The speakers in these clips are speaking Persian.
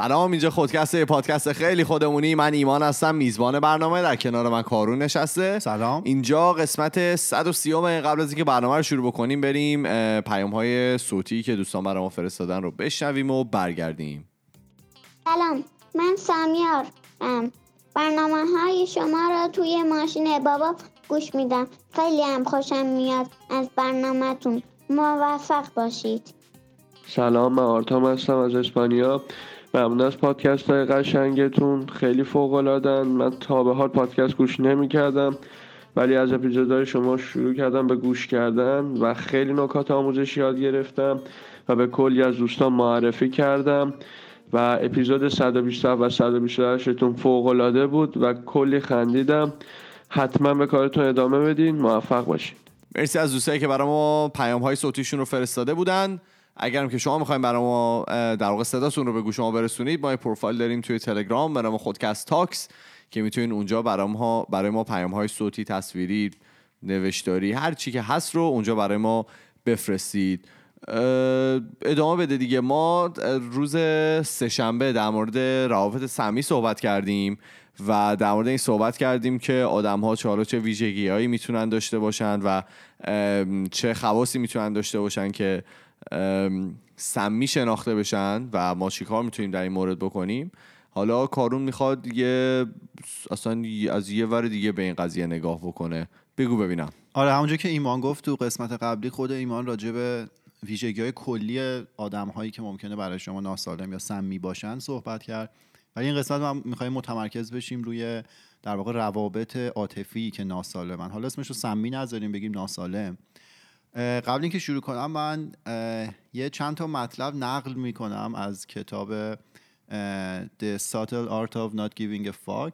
سلام اینجا خودکسته پادکست خیلی خودمونی. من ایمان هستم میزبان برنامه در کنار من کارون نشسته. سلام. اینجا قسمت 130 قبل از اینکه برنامه رو شروع بکنیم بریم پیام های صوتی که دوستان برای ما فرستادن رو بشنویم و برگردیم. سلام من سامیار برنامه های شما را توی ماشین بابا گوش میدم. خیلی هم خوشم میاد از برنامهتون. موفق باشید. سلام من آرتام هستم از اسپانیا. ممنون از پادکست های قشنگتون. خیلی فوق العادن من تا به حال پادکست گوش نمی کردم ولی از اپیزودهای شما شروع کردم به گوش کردن و خیلی نکات آموزشی یاد گرفتم و به کلی از دوستان معرفی کردم و اپیزود 127 و 128 تون فوق العاده بود و کلی خندیدم. حتما به کارتون ادامه بدین. موفق باشین. مرسی از دوستایی که برای ما پیام های صوتیشون رو فرستاده بودن. اگرم که شما می‌خوایم برای ما در واقع صداتون رو به گوش ما برسونید ما پروفایل داریم توی تلگرام برای ما خودکست تاکس که می‌تونید اونجا برای ما برای ما پیام های صوتی تصویری نوشتاری هر چی که هست رو اونجا برای ما بفرستید. ادامه بده دیگه. ما روز سهشنبه در مورد روابط سمی صحبت کردیم و در مورد این صحبت کردیم که آدم ها چه چه ویژگی هایی می‌تونن داشته باشن و چه خواصی می‌تونن داشته باشن که سمی شناخته بشن و ما چیکار می‌تونیم در این مورد بکنیم؟ حالا کارون می‌خواد یه اصلا از یه ور دیگه به این قضیه نگاه بکنه. بگو ببینم. آره همونجا که ایمان گفت تو قسمت قبلی خود ایمان راجع به ویژگی های کلی آدم هایی که ممکنه برای شما ناسالم یا سمی باشن صحبت کرد. ولی این قسمت ما می‌خوایم متمرکز بشیم روی در واقع روابط عاطفی که ناسالمن. حالا اسمش رو سمی نذاریم بگیم ناسالم. قبل اینکه شروع کنم من یه چند تا مطلب نقل می‌کنم از کتاب The Subtle Art of Not Giving a Fuck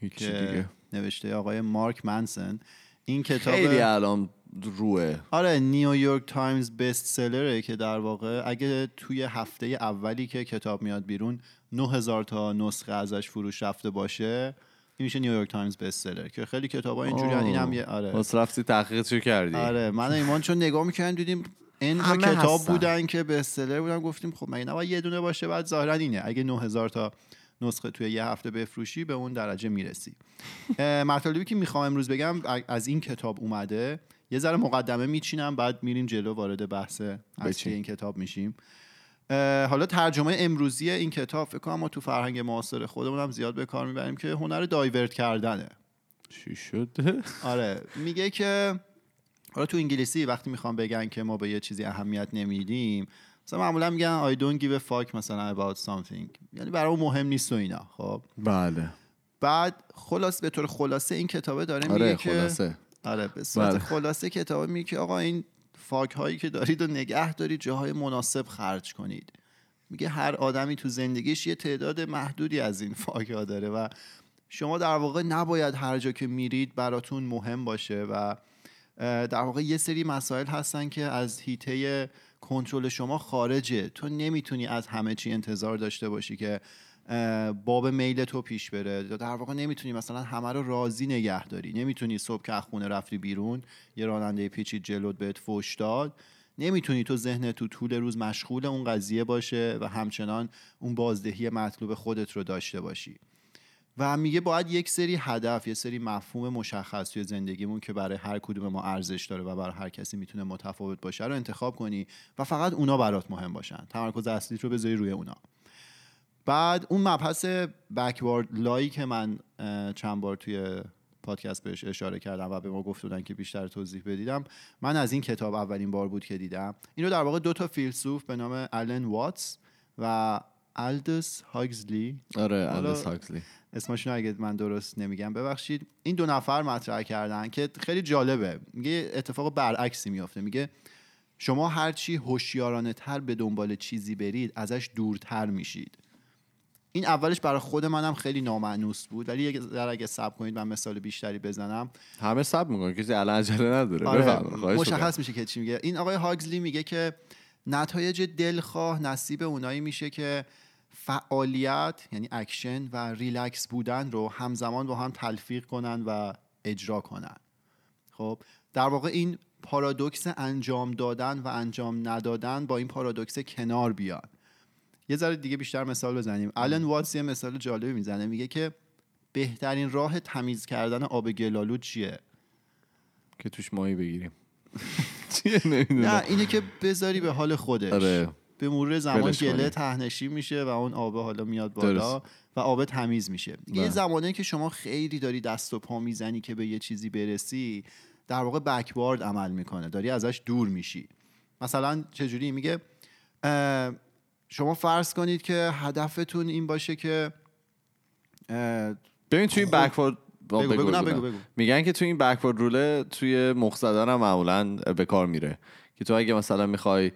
که دیگه. نوشته آقای مارک منسن. این کتاب خیلی الان روه. آره New York Times best seller ـه که در واقع اگه توی هفته اولی که کتاب میاد بیرون 9000 تا نسخه ازش فروش رفته باشه. این میشه New York Times best seller که خیلی کتابا اینجوری این هم یه آره. پس رفتی تحقیقش کردی؟ آره من ایمان چون نگاه می‌کردیم دیدیم این کتاب بودن که بستسلر بودن گفتیم خب مگه نباید یه دونه باشه؟ بعد ظاهرا اینه اگه 9000 تا نسخه توی یه هفته بفروشی به اون درجه می‌رسی. مطلبی که می‌خوام امروز بگم از این کتاب اومده. یه ذره مقدمه میچینم بعد میریم جلو وارد بحث اصلی این کتاب میشیم. حالا ترجمه امروزی این کتاب فکر کنم ما تو فرهنگ معاصر خودمون هم زیاد به کار می‌بریم که هنر دایورت کردنه. چی شده آره میگه که حالا تو انگلیسی وقتی می‌خوام بگن که ما به یه چیزی اهمیت نمیدیم مثلا معمولا میگن I don't give a fuck مثلا about something. یعنی برای مهم نیست و اینا خب. بله. بعد خلاص به طور خلاصه این کتابه داره آره میگه خلاصه. که آره به صورت بله. خلاصه کتابه میگه که آقا این فاک هایی که دارید و نگه دارید جاهای مناسب خرج کنید. میگه هر آدمی تو زندگیش یه تعداد محدودی از این فاک ها داره و شما در واقع نباید هر جا که میرید براتون مهم باشه و در واقع یه سری مسائل هستن که از هیته کنترل شما خارجه. تو نمی‌تونی از همه چی انتظار داشته باشی که باب میل تو پیش بره. در واقع نمی‌تونی مثلا همه رو راضی نگه داری. نمی‌تونی صبح که خونه رفتی بیرون یه راننده پیچید جلوت بهت فوش داد. نمی‌تونی تو ذهن تو طول روز مشغول اون قضیه باشه و همچنان اون بازدهی مطلوب خودت رو داشته باشی. و میگه باید یک سری هدف یه سری مفهوم مشخص توی زندگیمون که برای هر کدوم ما ارزش داره و برای هر کسی می‌تونه متفاوت باشه رو انتخاب کنی و فقط اونا برات مهم باشن. تمرکز اصلیت رو بذاری روی اونا. بعد اون مبحث بکوارد لایی که من چند بار توی پادکست بهش اشاره کردم و به ما گفت بودن که بیشتر توضیح بدیدم من از این کتاب اولین بار بود که دیدم. این رو در واقع دو تا فیلسوف به نام آلن واتس و الدس هاگزلی. آره الدس هاگزلی. اسمشون اگه من درست نمیگم ببخشید. این دو نفر مطرح کردن که خیلی جالبه. میگه اتفاق برعکسی میافته. میگه شما هرچی هوشیارانه تر به دنبال چیزی برید ازش دورتر میشید. این اولش برای خود منم خیلی نامعنوس بود ولی ذره اگه سب کنید من مثال بیشتری بزنم. همه سب می‌کنن کسی الان عجله نداره. آره مشخص میشه که چی میگه. این آقای هاکسلی میگه که نتایج دلخواه نصیب اونایی میشه که فعالیت یعنی اکشن و ریلکس بودن رو همزمان با هم تلفیق کنن و اجرا کنن. خب در واقع این پارادوکس انجام دادن و انجام ندادن با این پارادوکس کنار بیان. یه ذره دیگه بیشتر مثال بزنیم. الان واتس یه مثال جالبی می‌زنه. میگه که بهترین راه تمیز کردن آب گل‌آلود چیه؟ که توش ماهی بگیریم. نه اینه که بذاری به حال خودش. آره. به مرور زمان گله. تهنشی میشه و اون آب حالا میاد بالا درست. و آب تمیز میشه. یه بله. زمانه که شما خیلی داری دست و پا می‌زنی که به یه چیزی برسی در واقع بکوارد عمل می‌کنه. داری ازش دور میشی. مثلا چجوری؟ میگه شما فرض کنید که هدفتون این باشه که ببین توی این خب. بکورد بگو بگو بگو بگو میگن که توی این بکورد روله توی مخ زدن هم معمولا به کار میره که تو اگه مثلا می‌خوای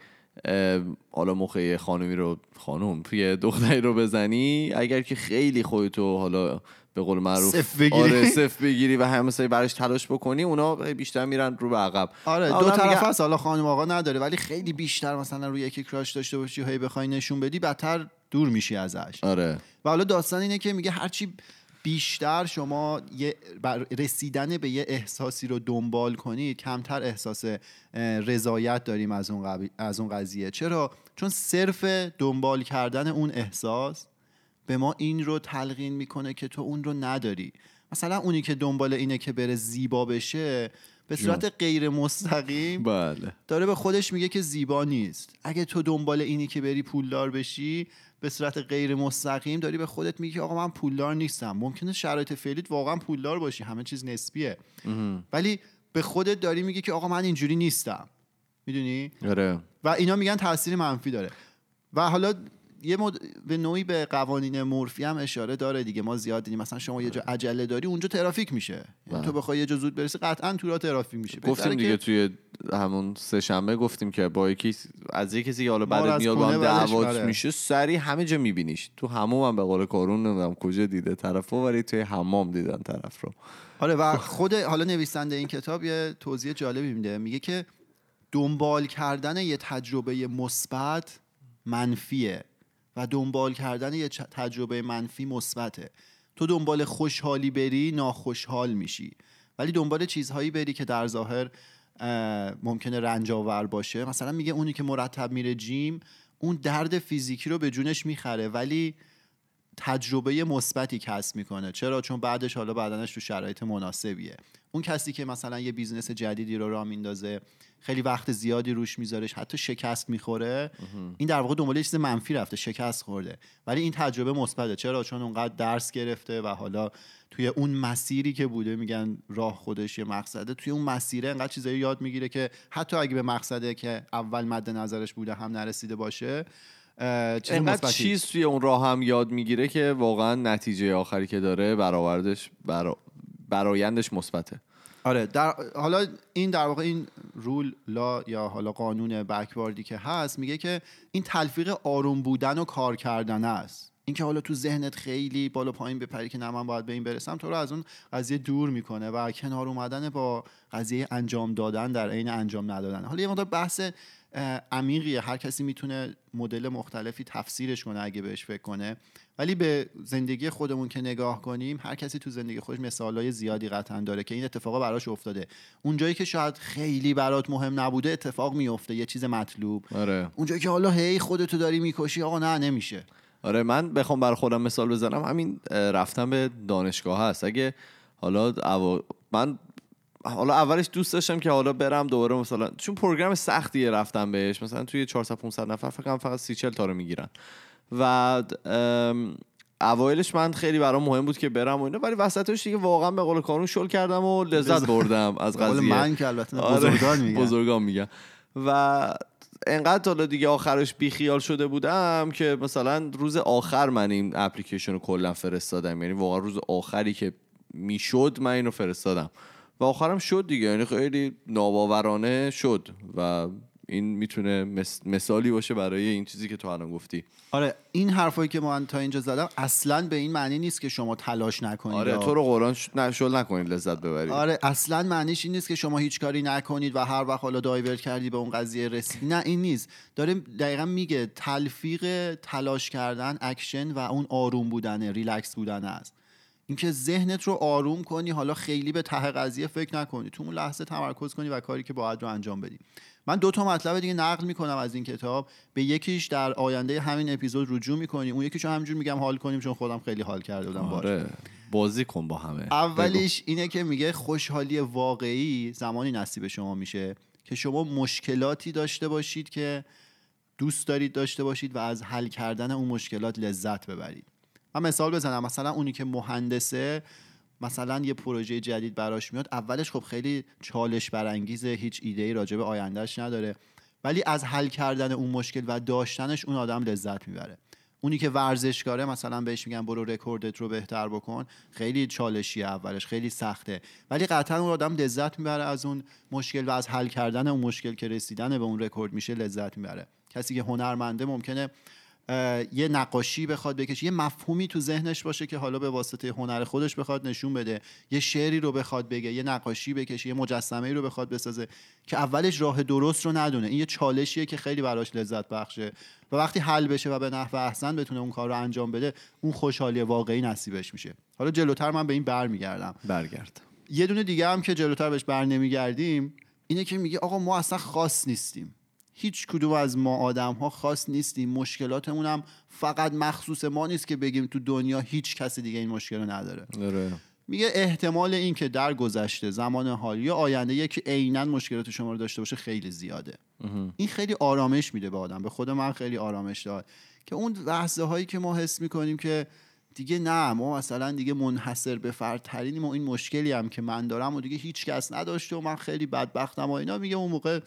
حالا مخ یه خانومی رو خانوم یه دختری رو بزنی اگر که خیلی خودتو حالا به قول معروف. صفر بگیری. آره صفر بگیری و همه سری براش تلاش بکنی اونا بیشتر میرن رو به عقب. آره دو طرف هست حالا خانم آقا نداره ولی خیلی بیشتر مثلا روی یکی کراش داشته باشی هی بخوای نشون بدی بدتر دور میشی ازش. آره. و حالا داستان اینه که میگه هرچی بیشتر شما یه بر رسیدن به یه احساسی رو دنبال کنید کمتر احساس رضایت داریم از اون, قبی- از اون قضیه. چرا؟ چون صرف دنبال کردن اون احساس به ما این رو تلقین می‌کنه که تو اون رو نداری. مثلا اونی که دنبال اینه که بره زیبا بشه به صورت غیر مستقیم بله. داره به خودش میگه که زیبا نیست. اگه تو دنبال اینی که بری پولدار بشی به صورت غیر مستقیم داری به خودت میگی که آقا من پولدار نیستم. ممکنه شرایط فعلیت واقعا پولدار باشی. همه چیز نسبیه. ولی به خودت داری میگی که آقا من اینجوری نیستم. می‌دونی؟ آره. و اینا میگن تاثیر منفی داره. و حالا یه مد... به نوعی به قوانین مورفی هم اشاره داره دیگه. ما زیاد دیدیم. مثلا شما یه جا عجله داری اونجا ترافیک میشه. یعنی تو بخوای یه جا زود برسی قطعا تو را ترافیک میشه. گفتیم دیگه که توی همون سه شنبه گفتیم که با یکی از یه کسی که حالا بعد میاد با هم دعوات. میشه سری همه جا میبینیش. تو حمام هم به قول کارون نمی‌دونم کجا دیده طرف رو ولی توی حمام دیدن طرف رو. آره و خود حالا نویسنده این کتاب یه توضیح جالبی میده. میگه که دنبال کردن یه تجربه مثبت منفیه. و دنبال کردن یه تجربه منفی مثبته. تو دنبال خوشحالی بری ناخوشحال میشی. ولی دنبال چیزهایی بری که در ظاهر اه، ممکنه رنج آور باشه. مثلا میگه اونی که مرتب میره gym اون درد فیزیکی رو به جونش می‌خره. ولی تجربه مثبتی کسب می‌کنه. چرا؟ چون بعدش حالا بدنش تو شرایط مناسبیه. اون کسی که مثلا یه business جدیدی رو راه میندازه خیلی وقت زیادی روش میذارش حتی شکست می‌خوره این در واقع دنبال چیز منفی رفته شکست خورده. ولی این تجربه مثبته. چرا؟ چون اونقدر درس گرفته و حالا توی اون مسیری که بوده میگن راه خودش یه مقصده توی اون مسیره انقدر چیزایی یاد می‌گیره که حتی اگه به مقصده که اول مد نظرش بوده هم نرسیده باشه چیز انقدر چیز توی اون راه هم یاد می‌گیره که واقعا نتیجه آخری که داره برآوردش برا... برایندش مثبته. آره در حالا این در واقع این رول لا یا حالا قانون بکواردی که هست میگه که این تلفیق آروم بودن و کار کردن است. اینکه حالا تو ذهنت خیلی بالا پایین بپری که نه من باید به این برسم تو رو از اون قضیه دور می‌کنه و کنار اومدن با قضیه انجام دادن در عین انجام ندادن. حالا یه مقدار بحث عمیقیه. هر کسی می‌تونه مدل مختلفی تفسیرش کنه اگه بهش فکر کنه. ولی به زندگی خودمون که نگاه کنیم هر کسی تو زندگی خودش مثالای زیادی قطعا داره که این اتفاقا براش افتاده. اونجایی که شاید خیلی برات مهم نبوده اتفاق میفته یه چیز مطلوب. آره. اونجایی که حالا هی خودتو داری می‌کشی آقا نه نمیشه. آره من بخوام بر خودم مثال بزنم. همین اه، رفتن به دانشگاه هست. اگه حالا اوا- من حالا اولش دوست داشتم که حالا برم دوباره مثلا چون پروگرام سختیه رفتم بهش. مثلا توی 400 500 نفر فکر کنم فقط 30 40 تا رو می‌گیرن. و اوایلش من خیلی برام مهم بود که برم و اینا ولی وسطش دیگه واقعا به قول کارون شل کردم و لذت بردم از قضیه. من که البته آره، بزرگان میگن. بزرگان میگن. و انقدر حالا دیگه آخرش بیخیال شده بودم که مثلا روز آخر من این اپلیکیشن رو کلا فرستادم. یعنی واقعا روز آخری که می‌شد من اینو فرستادم. و آخرم شد دیگه. یعنی خیلی ناباورانه شد و این می‌تونه مثالی باشه برای این چیزی که تو الان گفتی. آره این حرفایی که من تا اینجا زدم اصلا به این معنی نیست که شما تلاش نکنید. آره تو رو قرآن ش... نه شل نکنید لذت ببرید. آره اصلا معنیش این نیست که شما هیچ کاری نکنید و هر وقت حالا divert کردی به اون قضیه رسید نه این نیست. داره دقیقا میگه تلفیق تلاش کردن اکشن و اون آروم بودنه ریلکس بودن است. اینکه ذهنت رو آروم کنی حالا خیلی به ته قضیه فکر نکنی. تو اون لحظه تمرکز کنی و کاری که باید رو انجام بدی. من دو تا مطلب دیگه نقل می‌کنم از این کتاب. به یکیش در آینده همین اپیزود رجوع می‌کنیم اون یکیشو همینجور میگم حال کنیم چون خودم خیلی حال کرده بودم باش آره. بازی کن با همه. اولیش اینه که میگه خوشحالی واقعی زمانی نصیب شما میشه که شما مشکلاتی داشته باشید که دوست دارید داشته باشید و از حل کردن اون مشکلات لذت ببرید. من مثال بزنم. مثلا اونی که مهندسه مثلا یه پروژه جدید براش میاد اولش خب خیلی چالش برانگیزه هیچ ایده ای راجع به آیندهش نداره. ولی از حل کردن اون مشکل و داشتنش اون آدم لذت می‌بره. اونی که ورزشکاره مثلا بهش میگن برو رکوردت رو بهتر بکن خیلی چالشیه اولش خیلی سخته. ولی قطعا اون آدم لذت می‌بره از اون مشکل و از حل کردن اون مشکل که رسیدن به اون رکورد میشه لذت می‌بره. کسی که هنرمنده ممکنه یه نقاشی بخواد بکشه یه مفهومی تو ذهنش باشه که حالا به واسطه هنر خودش بخواد نشون بده. یه شعری رو بخواد بگه یه نقاشی بکشه یه مجسمه رو بخواد بسازه که اولش راه درست رو ندونه. این یه چالشیه که خیلی براش لذت بخشه. و وقتی حل بشه و به نحو احسن بتونه اون کار رو انجام بده اون خوشحالی واقعی نصیبش میشه. حالا جلوتر من به این برمیگردم برگرد. یه دونه دیگه هم که جلوتر بهش بر نمیگردیم اینه که میگه آقا ما اصلا خاص نیستیم. هیچ کدوم از ما آدم ها خاص نیستیم مشکلاتمون هم فقط مخصوص ما نیست که بگیم تو دنیا هیچ کس دیگه این مشکل رو نداره. آره. میگه احتمال این که در گذشته زمان حال یا آینده یکی عینا مشکلات شما رو داشته باشه خیلی زیاده. این خیلی آرامش میده به آدم. به خود من خیلی آرامش داد. که اون لحظه هایی که ما حس می‌کنیم که دیگه نه ما مثلا دیگه منحصر به فردترینیم و این مشکلی هم که من دارم و دیگه هیچ کس نداشته و من خیلی بدبختم و اینا میگه اون موقع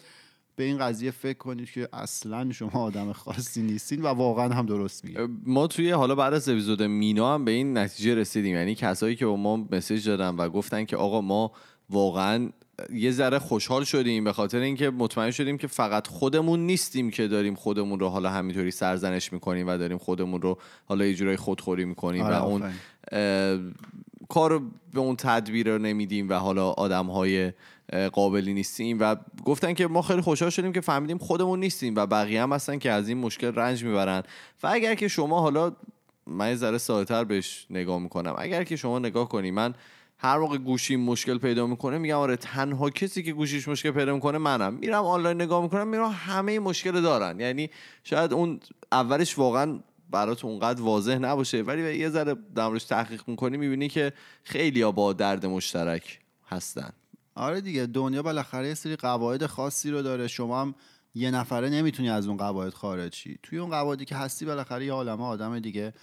به این قضیه فکر کنید که اصلا شما آدم خاصی نیستین و واقعا هم درست میگه ما توی حالا بعد از اپیزود مینا هم به این نتیجه رسیدیم. یعنی کسایی که به ما مسیج دادن و گفتن که آقا ما واقعا یه ذره خوشحال شدیم به خاطر اینکه مطمئن شدیم که فقط خودمون نیستیم که داریم خودمون رو حالا همینطوری سرزنش می‌کنیم و داریم خودمون رو حالا یه جورایی خودخوری می‌کنیم آره، و اون کار به اون تدبیر رو نمیدیم و حالا آدم های قابلی نیستیم و گفتن که ما خیلی خوشحال شدیم که فهمیدیم خودمون نیستیم و بقیه هم هستن که از این مشکل رنج می‌برن. و اگر که شما حالا من یه ذره ساده‌تر بهش نگاه می‌کنم. اگر که شما نگاه کنی من هر موقع گوشیم مشکل پیدا می‌کنه میگم آره تنها کسی که گوشیش مشکل پیدا می‌کنه منم. میرم آنلاین نگاه می‌کنم میرم همه مشکل دارن. یعنی شاید اون اولش واقعا برات اونقدر واضح نباشه. ولی یه ذره در موردش تحقیق می‌کنی می‌بینی که خیلی با درد مشترک هستن. آره دیگه دنیا بالاخره یه سری قواعد خاصی رو داره. شما هم یه نفره نمی‌تونی از اون قواعد خارج شی توی اون قواعدی که هستی بالاخره یه عالمه آدم دیگه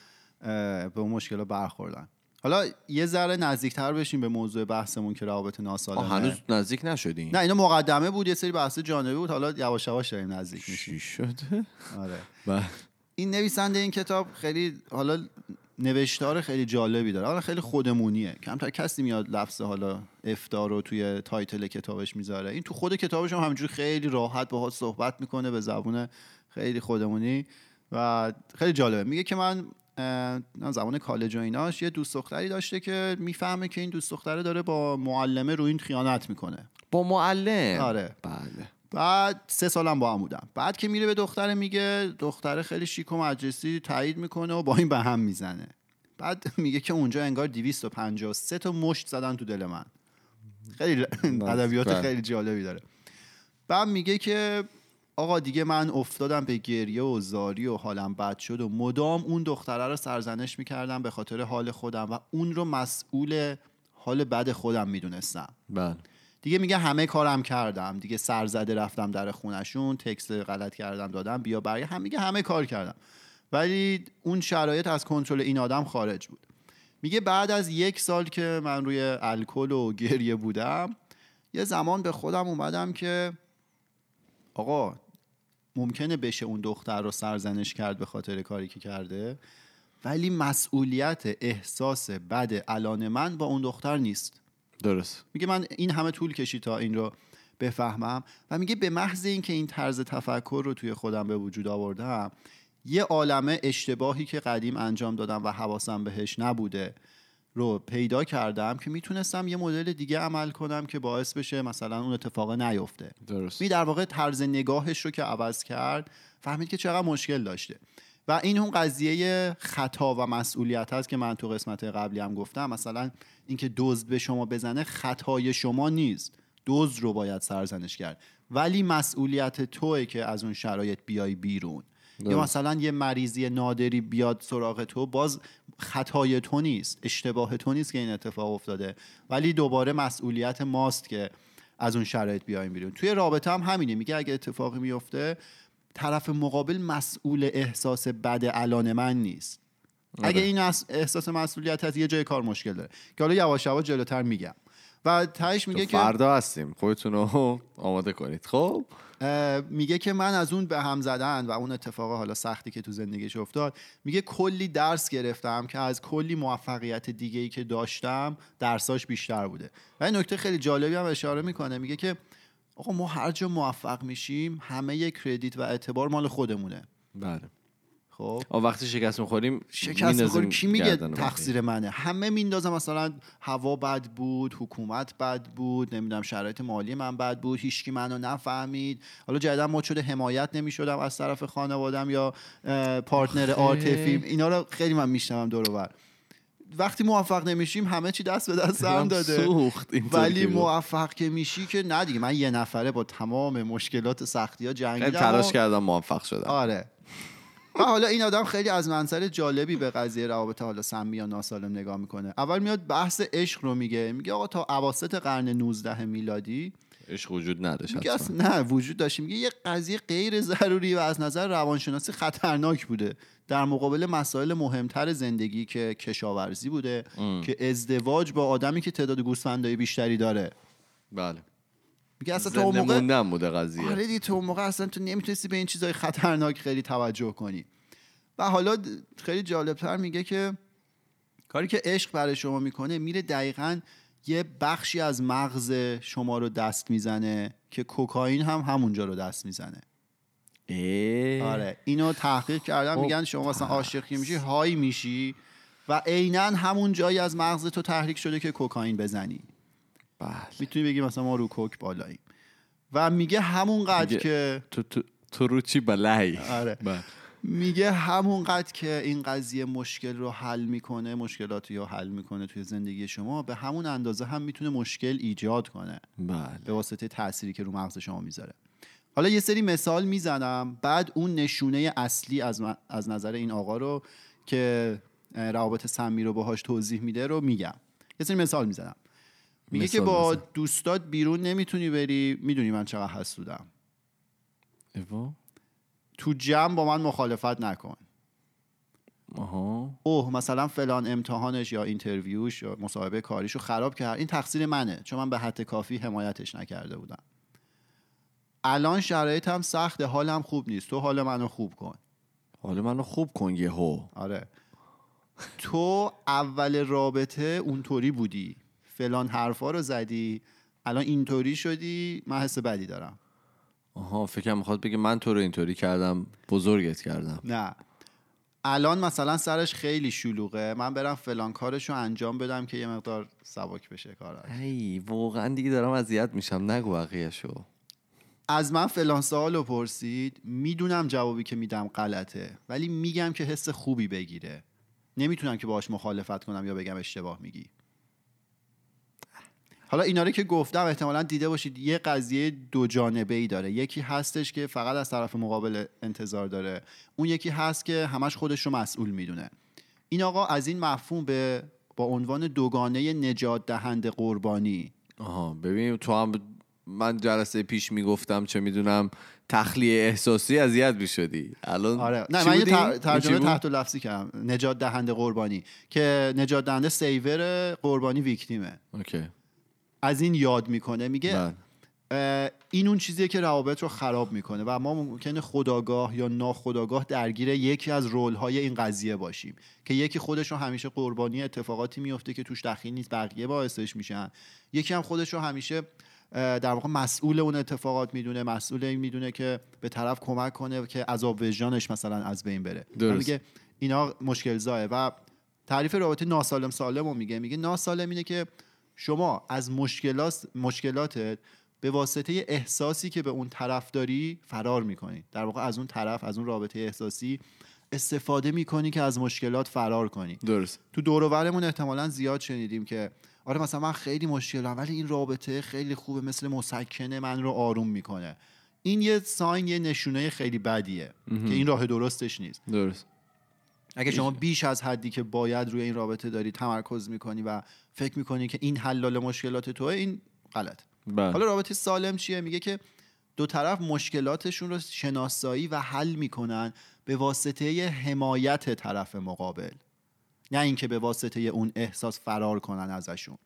به اون مشکل برخوردن. حالا یه ذره نزدیکتر بشیم به موضوع بحثمون که روابط آه، ناسالمه هنوز نزدیک نشدیم. نه اینا مقدمه بود یه سری بحث جانبی بود. حالا یواش یواش داریم نزدیک میشیم. شده؟ آره. بله. این نویسنده این کتاب خیلی حالا نوشتار خیلی جالبی داره. حالا خیلی خودمونیه. کمتر کسی میاد لفظ حالا افتار رو توی تایتل کتابش می‌ذاره. این تو خود کتابش هم همینجوری خیلی راحت باهات صحبت می‌کنه به زبون خیلی خودمونی و خیلی جالبه. میگه که من زمان کالج و ایناش یه دوست دختری داشته که می‌فهمه که این دوست دختره داره با معلمه رو این خیانت می‌کنه. با معلم؟ آره. بله. بعد سه سالم با هم بودم. بعد که میره به دختره میگه دختره خیلی شیک و مجلسی تایید می‌کنه و با این به هم می‌زنه. بعد میگه که اونجا انگار 253 تا مشت زدن تو دل من. خیلی ادبیات بله. خیلی جالبی داره. بعد میگه که آقا دیگه من افتادم به گریه و زاری و حالم بد شد و مدام اون دختره رو سرزنش می‌کردم به خاطر حال خودم و اون رو مسئول حال بد خودم می‌دونستم. بله. دیگه میگه همه کارم کردم. دیگه سرزده رفتم در خونشون تکست غلط کردم دادم بیا برگه هم میگه همه کار کردم. ولی اون شرایط از کنترل این آدم خارج بود. میگه بعد از یک سال که من روی الکل و گریه بودم یه زمان به خودم اومدم که آقا ممکنه بشه اون دختر رو سرزنش کرد به خاطر کاری که کرده ولی مسئولیت احساس بد الان من با اون دختر نیست. درست. میگه من این همه طول کشید تا این رو بفهمم و میگه به محض اینکه این طرز تفکر رو توی خودم به وجود آوردم یه عالمه اشتباهی که قدیم انجام دادم و حواسم بهش نبوده رو پیدا کردم که می‌تونستم یه مدل دیگه عمل کنم که باعث بشه مثلا اون اتفاق نیفته. درست. می در واقع طرز نگاهش رو که عوض کرد فهمید که چقدر مشکل داشته. و این اون قضیه خطا و مسئولیت هست که من تو قسمت قبلی هم گفتم. مثلا اینکه دزد به شما بزنه خطای شما نیست. دزد رو باید سرزنش کرد. ولی مسئولیت توه که از اون شرایط بیای بیرون. یا. مثلا یه مریضی نادری بیاد سراغ تو باز خطای تو نیست. اشتباه تو نیست که این اتفاق افتاده. ولی دوباره مسئولیت ماست که از اون شرایط بیایم بیرون. توی رابطه هم همینه. میگه اگه اتفاقی میفته طرف مقابل مسئول احساس بد الان من نیست. اگه این اس- احساس مسئولیت هست یه جای کار مشکل داره. که حالا یواش یواش جلوتر میگم. و تهش میگه که فردا هستیم. خودتون رو آماده کنید. خب؟ میگه که من از اون به هم زدن و اون اتفاق حالا سختی که تو زندگیش افتاد میگه کلی درس گرفتم که از کلی موفقیت دیگه ای که داشتم درساش بیشتر بوده. و این نکته خیلی جالبی هم اشاره می‌کنه. میگه که آقا ما هر جا موفق میشیم همه کردیت و اعتبار مال خودمونه. بله. خب. وقتی شکست می‌خوریم شکست می‌خوری کی میگه. تقصیر منه؟ همه میندازم مثلا هوا بد بود حکومت بد بود نمی‌دونم شرایط مالی من بد بود هیچکی منو نفهمید. حالا جدیدا مد شده حمایت نمی‌شدم از طرف خانوادم یا پارتنر آخه. عاطفیم. اینا رو خیلی من میشنوم دور و بر. وقتی موفق نمیشیم همه چی دست به دست هم داده. ولی. موفق که میشی که نه دیگه من یه نفره با تمام مشکلات سختی ها جنگیدم تلاش و- کردم موفق شدم. آره. و حالا این آدم خیلی از منظر جالبی به قضیه روابط حالا سمی یا ناسالم نگاه می‌کنه. اول میاد بحث عشق رو میگه. میگه آقا تا اواسط قرن 19 میلادی عشق وجود نداشت میگه اصلا. نه وجود داشت. میگه یه قضیه غیر ضروری و از نظر روانشناسی خطرناک بوده. در مقابل مسائل مهمتر زندگی که کشاورزی بوده که ازدواج با آدمی که تعداد گوسفندای بیشتری داره. بله. میگه اصلا تو اون موقع بوده قضیه. آره دیگه تو اون موقع اصلا تو نمی‌تونستی به این چیزای خطرناک خیلی توجه کنی. و حالا خیلی جالبتر میگه که کاری که عشق برای شما می‌کنه میره دقیقا یه بخشی از مغز شما رو دست می‌زنه که کوکائین هم همونجا رو دست می‌زنه اه. آره اینو تحقیق کردن خب، میگن شما مثلا. عاشقی میشی های میشی و عینا همون جایی از مغز تو تحریک شده که کوکائین بزنی بله می‌تونی بگی مثلا ما رو کوک بالاییم و میگه همونقدر میگه- که تو تو تو رو چی بلعی آره. بله. میگه همونقدر که این قضیه مشکل رو حل می‌کنه مشکلات رو حل می‌کنه توی زندگی شما به همون اندازه هم می‌تونه مشکل ایجاد کنه. بله. به واسطه تأثیری که رو مغز شما می‌ذاره. حالا یه سری مثال می‌زنم. بعد اون نشونه اصلی از, م- از نظر این آقا رو که روابط سمی رو باهاش توضیح میده رو میگم. یه سری مثال می‌زنم. میگه که با. دوستات بیرون نمی‌تونی بری. می‌دونی من چقدر حسودم ایوا؟ تو جمع با من مخالفت نکن. آها. اوه مثلا فلان امتحانش یا اینترویوش یا مصاحبه کاریشو خراب کرد. این تقصیر منه چون من به حد کافی حمایتش نکرده بودم. الان شرایطم سخته حالم خوب نیست. تو حال منو خوب کن. حالا منو خوب کن یهو. آره. تو اول رابطه اونطوری بودی. فلان حرفا رو زدی الان اینطوری شدی من حس بدی دارم. آها فکرم می‌خواد بگه من تو رو اینطوری کردم بزرگت کردم. نه. الان مثلا سرش خیلی شلوغه. من برم فلان کارش رو انجام بدم که یه مقدار سبک بشه کارش. ای واقعا دیگه دارم اذیت میشم. نگو بقیه‌شو. از من فلان سوال رو پرسید. می‌دونم جوابی که میدم غلطه ولی میگم که حس خوبی بگیره. نمی‌تونم که باهاش مخالفت کنم یا بگم اشتباه میگی. حالا اینا رو که گفتم احتمالا دیده باشید یه قضیه دو جانبه ای داره. یکی هستش که فقط از طرف مقابل انتظار داره. اون یکی هست که همش خودش رو مسئول می‌دونه. این آقا از این مفهوم به با عنوان دوگانه نجات دهنده قربانی. آها ببین تو هم من جلسه پیش می‌گفتم چه می‌دونم تخلیه احساسی اذیت می‌شدی. الان آره. نه من یه ترجمه؟ تحت لفظی کردم. نجات دهنده قربانی. که نجات دهنده سیور قربانی ویکتیمه. اوکی. از این یاد می‌کنه. میگه بله. این اون چیزیه که روابط رو خراب می‌کنه و ما ممکنه خداگاه یا ناخداگاه درگیر یکی از رول های این قضیه باشیم که یکی خودش رو همیشه قربانی اتفاقاتی میفته که توش دخیل نیست بقیه باعثش میشن. یکی هم خودش رو همیشه در واقع مسئول اون اتفاقات می‌دونه مسئول این می‌دونه که به طرف کمک کنه که عذاب وجدانش مثلا از بین بره. میگه اینا مشکل زاه و تعریف رابطه ناسالم سالم رو میگه. میگه ناسالم اینه که شما از مشکلات مشکلاتت به واسطه احساسی که به اون طرف داری فرار می‌کنی. در واقع از اون طرف از اون رابطه احساسی استفاده می‌کنی که از مشکلات فرار کنی. درست. تو دور و برمون احتمالا زیاد شنیدیم که آره مثلا من خیلی مشکلم ولی این رابطه خیلی خوبه مثل مسکنه من رو آروم می‌کنه. این یه ساین یه نشونه خیلی بدیه که این راه درستش نیست. درست. اگه شما بیش از حدی که باید روی این رابطه داری تمرکز می‌کنی و فکر می‌کنی که این حلال مشکلات توه این غلط. بله. حالا رابطه سالم چیه؟ میگه که دو طرف مشکلاتشون رو شناسایی و حل می‌کنن به واسطه حمایت طرف مقابل. نه اینکه به واسطه اون احساس فرار کنن ازشون.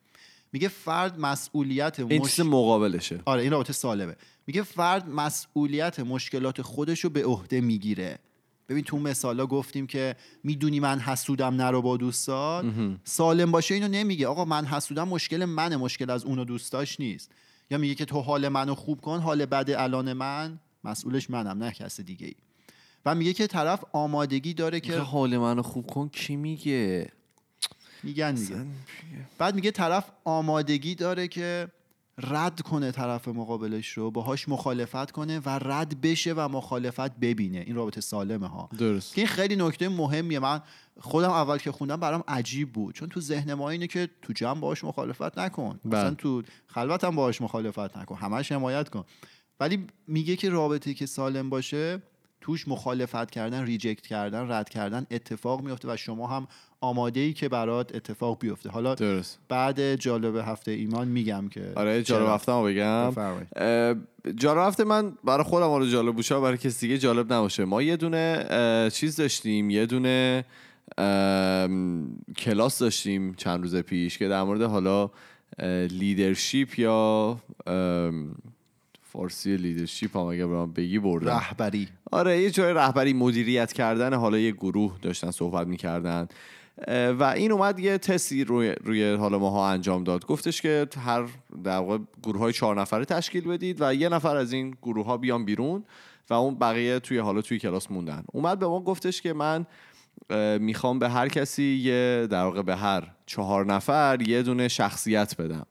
میگه فرد مسئولیت این مش- مقابلشه. آره این رابطه سالمه. میگه فرد مسئولیت مشکلات خودش رو به عهده می‌گیره. ببین تو مثالا گفتیم که می‌دونی من حسودم نرو با دوستات سالم باشه اینو نمیگه. آقا من حسودم مشکل منه مشکل از اونو دوستاش نیست. یا میگه که تو حال منو خوب کن حال بد الان من. مسئولش منم نه کس دیگه ای و میگه که طرف آمادگی داره که حال منو خوب کن کی میگه؟ میگن دیگه. بعد میگه طرف آمادگی داره که رد کنه طرف مقابلش رو باهاش مخالفت کنه و رد بشه و مخالفت ببینه. این رابطه سالمه ها. درست. که این خیلی نکته مهمیه. من خودم اول که خوندم برام عجیب بود. چون تو ذهن ما اینه که تو جمع باهاش مخالفت نکن. بله. مثلا تو خلوت هم باهاش مخالفت نکن. همش حمایت کن. ولی میگه که رابطه که سالم باشه توش مخالفت کردن ریجکت کردن رد کردن اتفاق میفته و شما هم آماده ای که برات اتفاق بیفته. حالا درست. بعد جالب هفته ایمان میگم که آره جالب. هفتم رو بگم. جالب هفته من برای خودم حالا جالب بوشه برای کسی دیگه جالب نباشه. ما یه دونه چیز داشتیم یه دونه کلاس داشتیم چند روز پیش که در مورد حالا leadership یا فارسی leadership هم اگه برام بگی بردم. رهبری. آره یه جای رهبری مدیریت کردن حالا یه گروه داشتن صحبت می‌کردن. و این اومد یه تستی روی, روی حالا ماها انجام داد. گفتش که هر در واقع گروه های چهار نفره تشکیل بدید و یه نفر از این گروه ها بیان بیرون و اون بقیه توی حالا توی کلاس موندن. اومد به ما گفتش که من می‌خوام به هر کسی یه در واقع به هر چهار نفر یه دونه شخصیت بدم.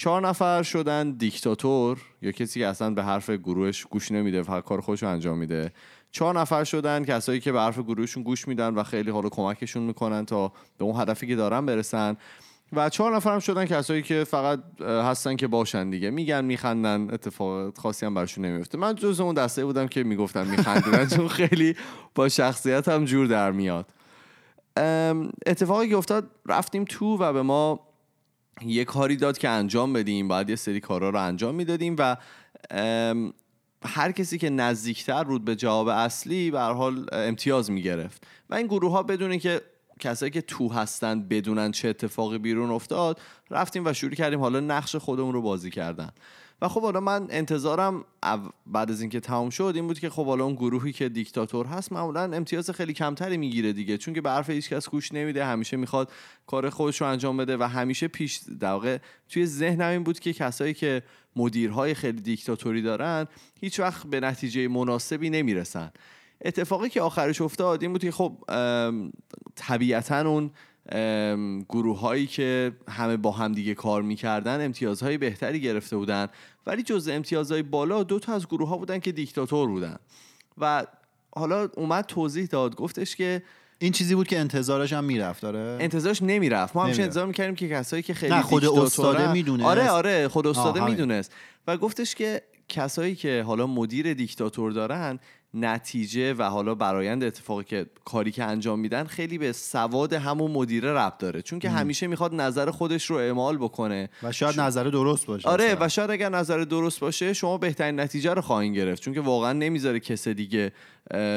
چهار نفر شدن دیکتاتور یا کسی که اصلا به حرف گروهش گوش نمیده فقط کار خودش رو انجام میده. چهار نفر شدن کسایی که به حرف گروهشون گوش میدن و خیلی حالا کمکشون می‌کنن تا به اون هدفی که دارن برسن. و چهار نفر هم شدن کسایی که فقط هستن که باشن دیگه. میگن میخندن اتفاق خاصی هم برشون نمیفته. من جز اون دسته بودم که می‌گفتم میخندیدن چون خیلی با شخصیت هم جور در میاد. اتفاقی که افتاد رفتیم تو و به ما یه کاری داد که انجام بدیم باید یه سری کارا رو انجام می‌دادیم و هر کسی که نزدیکتر بود به جواب اصلی به حال امتیاز می‌گرفت. و این گروه ها بدون که کسایی که تو هستن بدونن چه اتفاقی بیرون افتاد رفتیم و شروع کردیم حالا نقش خودمون رو بازی کردن. و خب حالا من انتظارم بعد از اینکه تمام شد این بود که خب حالا اون گروهی که دیکتاتور هست معمولا امتیاز خیلی کمتری می‌گیره دیگه. چون که به حرف هیچ کس گوش نمیده همیشه می‌خواد کار خودش رو انجام بده و همیشه پیش در واقع توی ذهنم این بود که کسایی که مدیرهای خیلی دیکتاتوری دارن هیچ وقت به نتیجه مناسبی نمی‌رسن. اتفاقی که آخرش افتاد این بود که خب طبیعتا اون گروه هایی که همه با هم دیگه کار می‌کردن امتیازهای بهتری گرفته بودن ولی جز امتیازهای بالا دو تا از گروه ها بودن که دیکتاتور بودن و حالا اومد توضیح داد گفتش که این چیزی بود که انتظارش هم می‌رفت داره انتظارش نمی‌رفت ما همیشه. انتظار می‌کردیم که کسایی که خیلی نه، خود استاده می‌دونست. آره آره خود استاده. می‌دونست و گفتش که کسایی که حالا مدیر دیکتاتور دارن نتیجه و حالا برایند اتفاقی که کاری که انجام میدن خیلی به سواد همون مدیره ربط داره. چون که همیشه می‌خواد نظر خودش رو اعمال بکنه. و شاید نظر درست باشه آره مثلا. و شاید اگر نظر درست باشه شما بهترین نتیجه رو خواهید گرفت. چون که واقعا نمی‌ذاره کس دیگه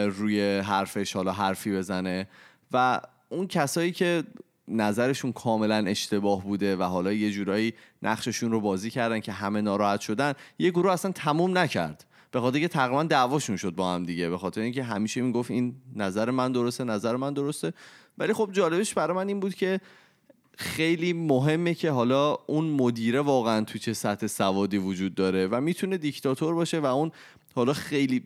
روی حرفش حالا حرفی بزنه. و اون کسایی که نظرشون کاملا اشتباه بوده و حالا یه جورایی نقششون رو بازی کردن که همه ناراحت شدن یه گروه اصلا تموم نکرد. به خاطر که تقریبا دعواشون شد با هم دیگه. به خاطر اینکه همیشه می‌گفت این نظر من درسته نظر من درسته. ولی خب جالبش برای من این بود که خیلی مهمه که حالا اون مدیره واقعا تو چه سطح سوادی وجود داره و می‌تونه دیکتاتور باشه و اون حالا خیلی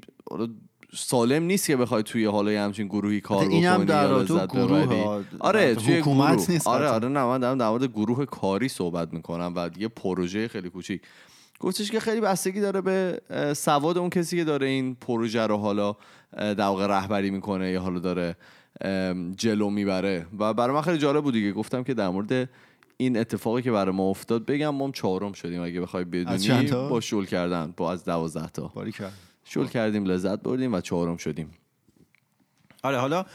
سالم نیست که بخوای توی حالا همچین گروهی کار بکنی اینم در تو گروه. ها. آره توی حکومت گروه. نیست آره. آره نه من دارم در مورد گروه کاری صحبت می‌کنم و یه پروژه خیلی کوچیک گفتش که خیلی بستگی داره به سواد اون کسی که داره این پروژه رو حالا در واقع رهبری می‌کنه یا حالا داره جلو می‌بره و برای من خیلی جالب بود دیگه گفتم که در مورد این اتفاقی که برای ما افتاد بگم ما هم چهارم شدیم اگه بخوای بدونی؟ با شول کردن با از دوازده تا باری کرد شول کردیم لذت بردیم و چهارم شدیم. آره حالا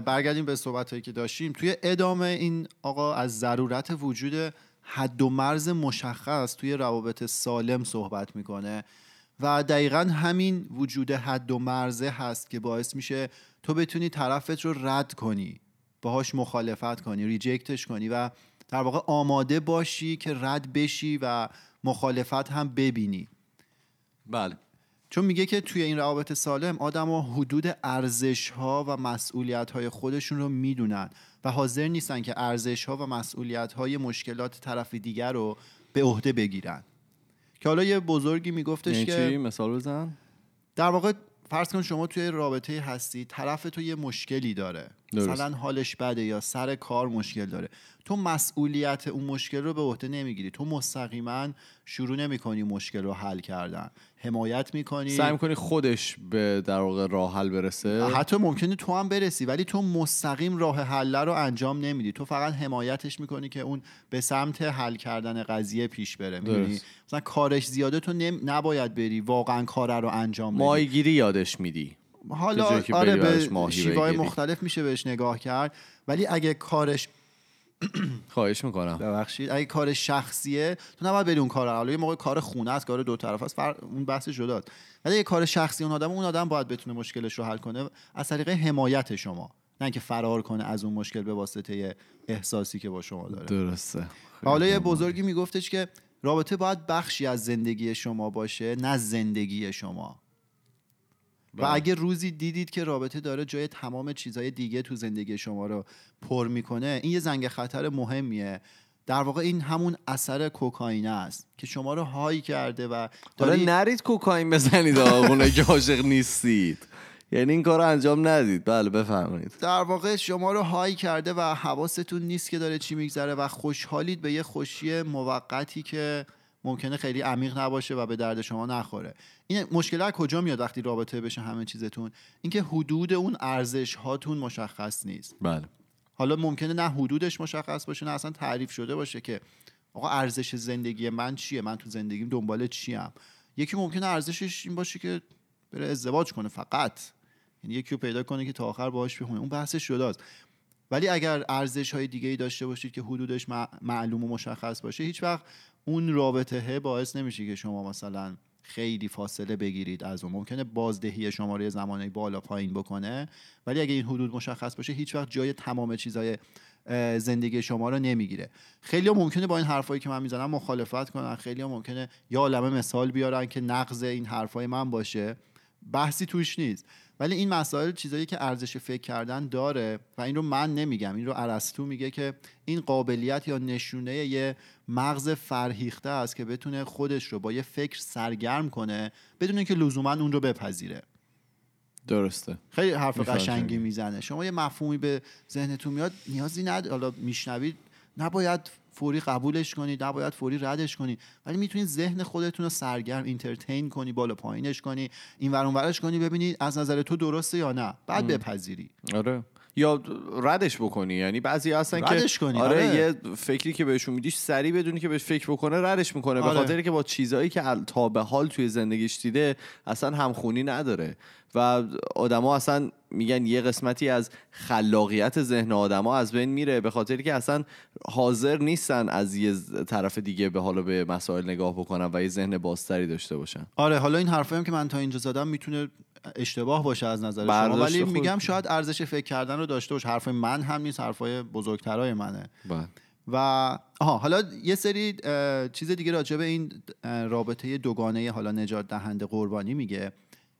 برگردیم به صحبت هایی که داشتیم. توی ادامه این آقا از ضرورت وجود حد و مرز مشخص توی روابط سالم صحبت می‌کنه و دقیقا همین وجود حد و مرزه هست که باعث میشه تو بتونی طرفت رو رد کنی باهاش مخالفت کنی ریجکتش کنی و در واقع آماده باشی که رد بشی و مخالفت هم ببینی. بله. چون میگه که توی این روابط سالم آدم ها حدود ارزش ها و مسئولیت های خودشون رو می‌دونن و حاضر نیستن که ارزش ها و مسئولیت های مشکلات طرف دیگر رو به عهده بگیرن. که حالا یه بزرگی میگفتش یعنی که چی؟ مثال بزن. در واقع فرض کن شما توی رابطه هستی طرف تو یه مشکلی داره. درست. مثلا حالش بده یا سر کار مشکل داره. تو مسئولیت اون مشکل رو به عهده نمی‌گیری. تو مستقیما شروع نمی‌کنی مشکل رو حل کردن. حمایت می‌کنی. سعی می‌کنی خودش به در واقع راه حل برسه؟ حتی ممکنه تو هم برسی ولی تو مستقیم راه حل رو انجام نمیدی. تو فقط حمایتش می‌کنی که اون به سمت حل کردن قضیه پیش بره. می‌دونی. مثلا کارش زیاده تو نم- نباید بری واقعا کار رو انجام بدی. ماهیگیری یادش میدی. حالا که آره به شیوهای. مختلف میشه بهش نگاه کرد. ولی اگه کارش خواهش می‌کنم. ببخشید اگه کار شخصیه تو نباید بری اون کار حالا یه موقع کار خونه است کار دو طرف است فر... اون بحث جداست ولی اگه کار شخصی اون آدم اون آدم باید بتونه مشکلش رو حل کنه. از طریق حمایت شما. نه اینکه فرار کنه از اون مشکل به واسطه احساسی که با شما داره. درسته. حالا یه بزرگی میگفتش که رابطه باید بخشی از زندگی شما باشه نه زندگی شما. و بله. اگه روزی دیدید که رابطه داره جای تمام چیزهای دیگه تو زندگی شما رو پر می‌کنه این یه زنگ خطر مهمیه. در واقع این همون اثر کوکائین است که شما رو های کرده و حالا داری نرید کوکائین بزنید آقونه که عاشق نیستید. یعنی این کار رو انجام ندید. بله بفرمایید. در واقع شما رو های کرده و حواستون نیست که داره چی میگذره و خوشحالید به یه خوشی موقتی که ممکنه خیلی عمیق نباشه و به درد شما نخوره. این مشکل از کجا میاد وقتی رابطه بشه همه چیزتون؟ اینکه حدود اون ارزش هاتون مشخص نیست. بله. حالا ممکنه نه حدودش مشخص باشه نه اصلا تعریف شده باشه که آقا ارزش زندگی من چیه؟ من تو زندگیم دنبال چیم؟ یکی ممکنه ارزشش این باشه که بره ازدواج کنه فقط. یعنی یکی رو پیدا کنه که تا آخر باهاش بخونه. اون بحثش جداست ولی اگر ارزش های دیگه ای dاشته باشید که حدودش مع- معلوم و مشخص باشه هیچ وقت اون رابطه باعث نمیشه که شما مثلا خیلی فاصله بگیرید از اون. ممکنه بازدهی شما رو زمانی بالا پایین بکنه ولی اگه این حدود مشخص باشه هیچ وقت جای تمام چیزهای زندگی شما رو نمی‌گیره. خیلی ممکنه با این حرفایی که من می‌زنم مخالفت کنن. خیلی ممکنه یا عالمه مثال بیارن که نقض این حرفای من باشه. بحثی توش نیست. ولی این مسائل چیزایی که ارزش فکر کردن داره و این رو من نمیگم این رو ارسطو میگه که این قابلیت یا نشونه یه مغز فرهیخته است که بتونه خودش رو با یه فکر سرگرم کنه بدون که لزوما اون رو بپذیره. درسته. خیلی حرف قشنگی. می‌زنه. شما یه مفهومی به ذهنتون میاد نیازی ند حالا میشنوید نباید فوری قبولش کنید نباید فوری ردش کنید ولی می‌تونید ذهن خودتون رو سرگرم اینترتین کنی بالا پایینش کنی این ور اون ورش کنی ببینید از نظر تو درسته یا نه. بعد بپذیری. آره. یا ردش بکنی. یعنی بعضی هستن ردش که کنی، آره, آره. یه فکری که بهشون میدیش سریع بدونی که بهش فکر بکنه ردش می‌کنه. به آره. خاطر که با چیزهایی که تا به حال توی زندگیش دیده اصلا همخونی نداره. و آدما اصلا میگن یه قسمتی از خلاقیت ذهن آدما از بین میره. به خاطر که اصلا حاضر نیستن از یه طرف دیگه به حالا به مسائل نگاه بکنن و یه ذهن بازتری داشته باشن. آره حالا این حرفایی که من تا اینجا زدم می‌تونه اشتباه باشه از نظر شما ولی میگم شاید ارزش فکر کردن رو داشته باشه حرف من هم نیست حرفای بزرگترای منه. بله. و آها حالا یه سری چیز دیگه راجع به این رابطه دوگانه حالا نجات دهنده قربانی میگه.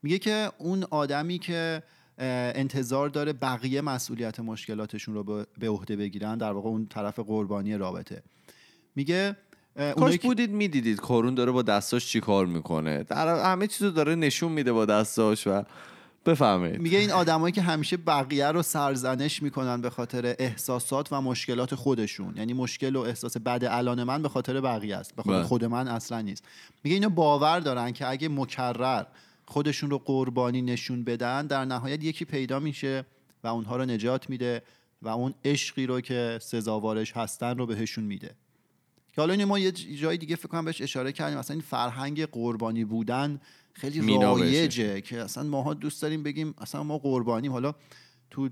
میگه که اون آدمی که انتظار داره بقیه مسئولیت مشکلاتشون رو به- عهده بگیرن در واقع اون طرف قربانی رابطه. میگه کاش بودید می‌دیدید کارون داره با دستاش چی کار می‌کنه. در همه چیزو داره نشون میده با دستاش و بفهمید. میگه این آدمایی که همیشه بقیه رو سرزنش می‌کنن به خاطر احساسات و مشکلات خودشون. یعنی مشکل و احساس بد الان من به خاطر بقیه است. به خاطر بله. خود من اصلا نیست. میگه اینو باور دارن که اگه مکرر خودشون رو قربانی نشون بدن در نهایت یکی پیدا میشه و اونها رو نجات میده و اون عشقی رو که سزاوارش هستن رو بهشون میده. که حالا اینو ما یه جای دیگه فکر کنم بهش اشاره کردیم. مثلا این فرهنگ قربانی بودن خیلی رایجه که اصلا ماها دوست داریم بگیم اصلا ما قربانیم. حالا تو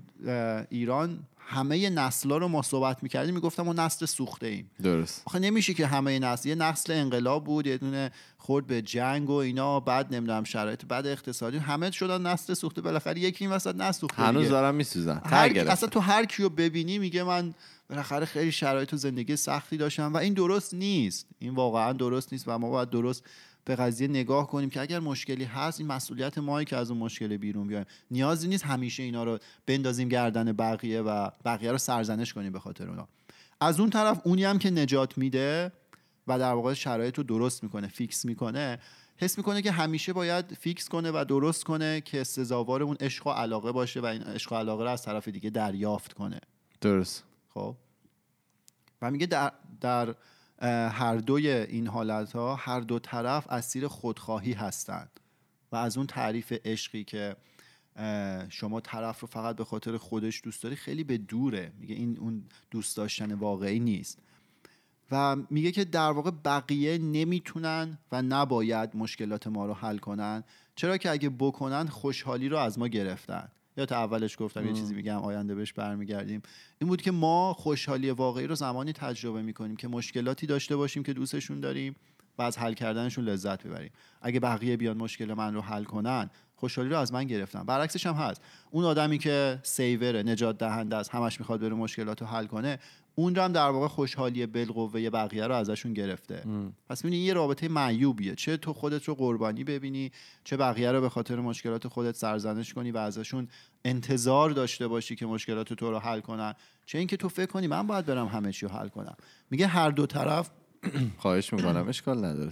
ایران همه نسلا رو ما صحبت می‌کردیم می‌گفتم ما نسل سوخته ایم درست آخه نمیشه که همه نسل یه نسل انقلاب بود یه دونه خورد به جنگ و اینا بعد نمی‌دونم شرایط بد اقتصادی همه شدن نسل سوخته بالاخره یکی این وسط نسوخته هنوز دیگه. دارم میسوزن هر اصلا. تو هر کیو ببینی میگه من بالاخره خیلی شرایط تو زندگی سختی داشتم و این درست نیست این واقعا درست نیست و ما باید درست به قضیه نگاه کنیم که اگر مشکلی هست این مسئولیت مایی که از اون مشکل بیرون بیایم. نیازی نیست همیشه اینا رو بندازیم گردن بقیه و بقیه رو سرزنش کنیم به خاطر اونا. از اون طرف اونی هم که نجات میده و در واقع شرایط رو درست می‌کنه fix می‌کنه حس می‌کنه که همیشه باید fix کنه و درست کنه که سزاوار اون عشق و علاقه باشه و این عشق و علاقه رو از طرف دیگه دریافت کنه. درست. خب؟ و میگه در, در هر دوی این حالت ها هر دو طرف اسیر خودخواهی هستند. و از اون تعریف عشقی که شما طرف رو فقط به خاطر خودش دوست داری خیلی به دوره. میگه این اون دوست داشتن واقعی نیست. و میگه که در واقع بقیه نمی‌تونن و نباید مشکلات ما رو حل کنن. چرا که اگه بکنن خوشحالی رو از ما گرفتن. یا تا اولش گفتم یه چیزی میگم آینده بهش برمیگردیم. این بود که ما خوشحالی واقعی رو زمانی تجربه می‌کنیم که مشکلاتی داشته باشیم که دوستشون داریم و از حل کردنشون لذت ببریم. اگه بقیه بیان مشکل من رو حل کنن خوشحالی رو از من گرفتن. برعکسش هم هست. اون آدمی که سیوره نجات دهنده است همش می‌خواد بره مشکلات رو حل کنه اون رو هم در واقع خوشحالی بالقوه بقیه رو ازشون گرفته. پس می‌بینی یه رابطه معیوبیه. چه تو خودت رو قربانی ببینی چه بقیه رو به خاطر مشکلات خودت سرزنش کنی و ازشون انتظار داشته باشی که مشکلات تو رو حل کنن. چه اینکه تو فکر کنی من باید برم همه چی رو حل کنم. میگه هر دو طرف خواهش می‌کنم اشکال نداره.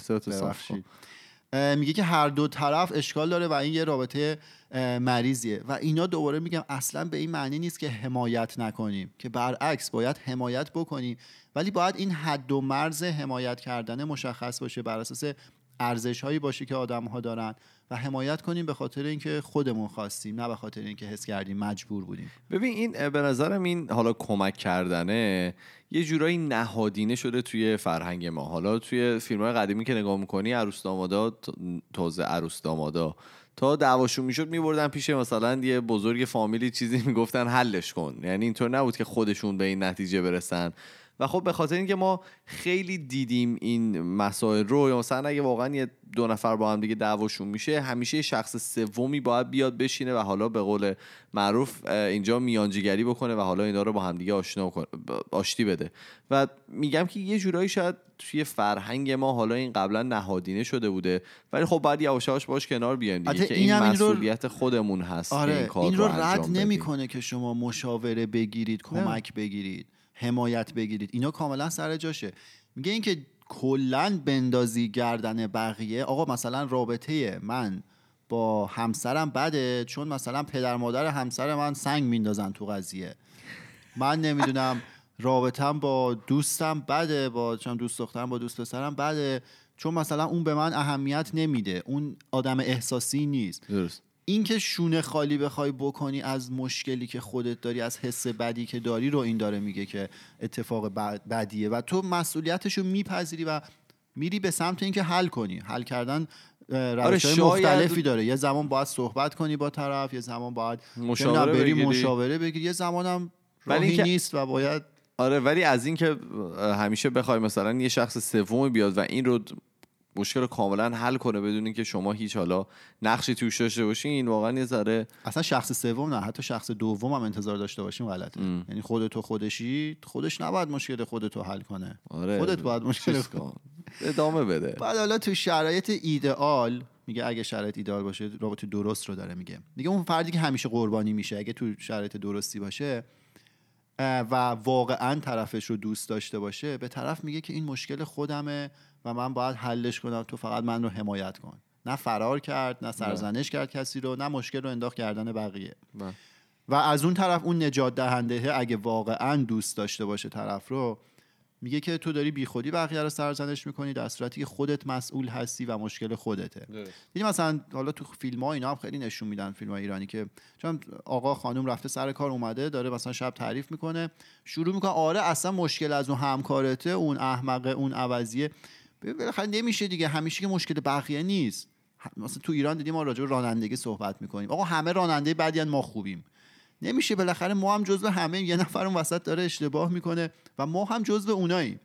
میگه که هر دو طرف اشکال داره و این یه رابطه مریضیه. و اینا دوباره میگم اصلا به این معنی نیست که حمایت نکنیم که برعکس باید حمایت بکنیم. ولی باید این حد و مرز حمایت کردن مشخص باشه بر اساس ارزش هایی باشه که آدم ها دارن. و حمایت کنیم به خاطر اینکه خودمون خواستیم نه به خاطر اینکه حس کردیم مجبور بودیم. ببین این به نظرم این حالا کمک کردنه یه جورایی نهادینه شده توی فرهنگ ما. حالا توی فیلم های قدیمی که نگاه می‌کنی عروس دامادا تازه عروس دامادا. تا دعواشون می‌شد میبردن پیش مثلا یه بزرگ فامیلی چیزی می‌گفتن حلش کن. یعنی اینطور نبود که خودشون به این نتیجه برسن. و خب به خاطر اینکه ما خیلی دیدیم این مسائل رو یا مثلا اگه واقعا یه دو نفر با هم دیگه دعواشون میشه همیشه شخص سومی باید بیاد بشینه و حالا به قول معروف اینجا میانجیگری بکنه و حالا اینا رو با هم دیگه آشنا آشتی بده. و میگم که یه جورایی شاید توی فرهنگ ما حالا این قبلا نهادینه شده بوده ولی خب بعد یواش یواش باش کنار بیایم دیگه البته که این این رو- مسئولیت خودمون هست آره این کار این رو انجام رد. نمی‌کنه که شما مشاوره بگیرید کمک بگیرید. حمایت بگیرید. اینا کاملا سر جاشه. میگه اینکه کلا بندازی گردن بقیه آقا مثلا رابطه من با همسرم بده چون مثلا پدر مادر همسر من سنگ میندازن تو قضیه. من نمی‌دونم رابطم با دوستم بده با چون دوست دخترم با دوست پسرم بده چون مثلا اون به من اهمیت نمیده. اون آدم احساسی نیست. درست. اینکه شونه خالی بخوای بکنی از مشکلی که خودت داری از حس بدی که داری رو این داره میگه که اتفاق بد- بدیه. و تو مسئولیتش رو میپذیری و میری به سمت اینکه حل کنی. حل کردن روش آره، شاید- مختلفی داره. یه زمان باید صحبت کنی با طرف یه زمان باید مشاوره بری بگیری. مشاوره بگیری. یه زمانم راهی اینکه- نیست و باید آره ولی از اینکه همیشه بخوای مثلا یه شخص سومی بیاد و این رو مشکل رو کاملا حل کنه بدون اینکه شما هیچ حالا نقشی توش داشته باشین. این واقعا یه ذره اصلا شخص سوم نه حتی شخص دوم هم انتظار داشته باشیم غلطه. یعنی خودتو خودشی خودش نباید مشکل خودتو حل کنه. آره. خودت باید مشکل کن. ادامه بده. بعد حالا تو شرایط ایدئال میگه اگه شرایط ایدئال باشه رابطه درست رو داره میگه. میگه اون فردی که همیشه قربانی میشه اگه تو شرایط درستی باشه و واقعا طرفش رو دوست داشته باشه به طرف میگه که این مشکل خودمه و من باید حلش کنم تو فقط من رو حمایت کن. نه فرار کرد نه سرزنش کرد کسی رو نه مشکل رو انداخت گردن بقیه. و از اون طرف اون نجات دهنده اگه واقعا دوست داشته باشه طرف رو میگه که تو داری بیخودی بقیه رو سرزنش می‌کنی در صورتی که خودت مسئول هستی و مشکل خودته. دیدی مثلا حالا تو فیلم ها اینا هم خیلی نشون میدن فیلم های ایرانی که چون آقا خانم رفته سر کار اومده داره مثلا شب تعریف می‌کنه شروع می‌کنه آره اصلا مشکل از اون همکارته اون احمقه اون عوضیه. بالاخره نمیشه دیگه همیشه که مشکل بقیه نیست. مثلا تو ایران دیدیم ما راجع به رانندگی صحبت می‌کنیم. آقا همه راننده بدیان ما خوبیم. نمیشه بالاخره ما هم جزو همه یه نفر اون وسط داره اشتباه می‌کنه و ما هم جزو اوناییم.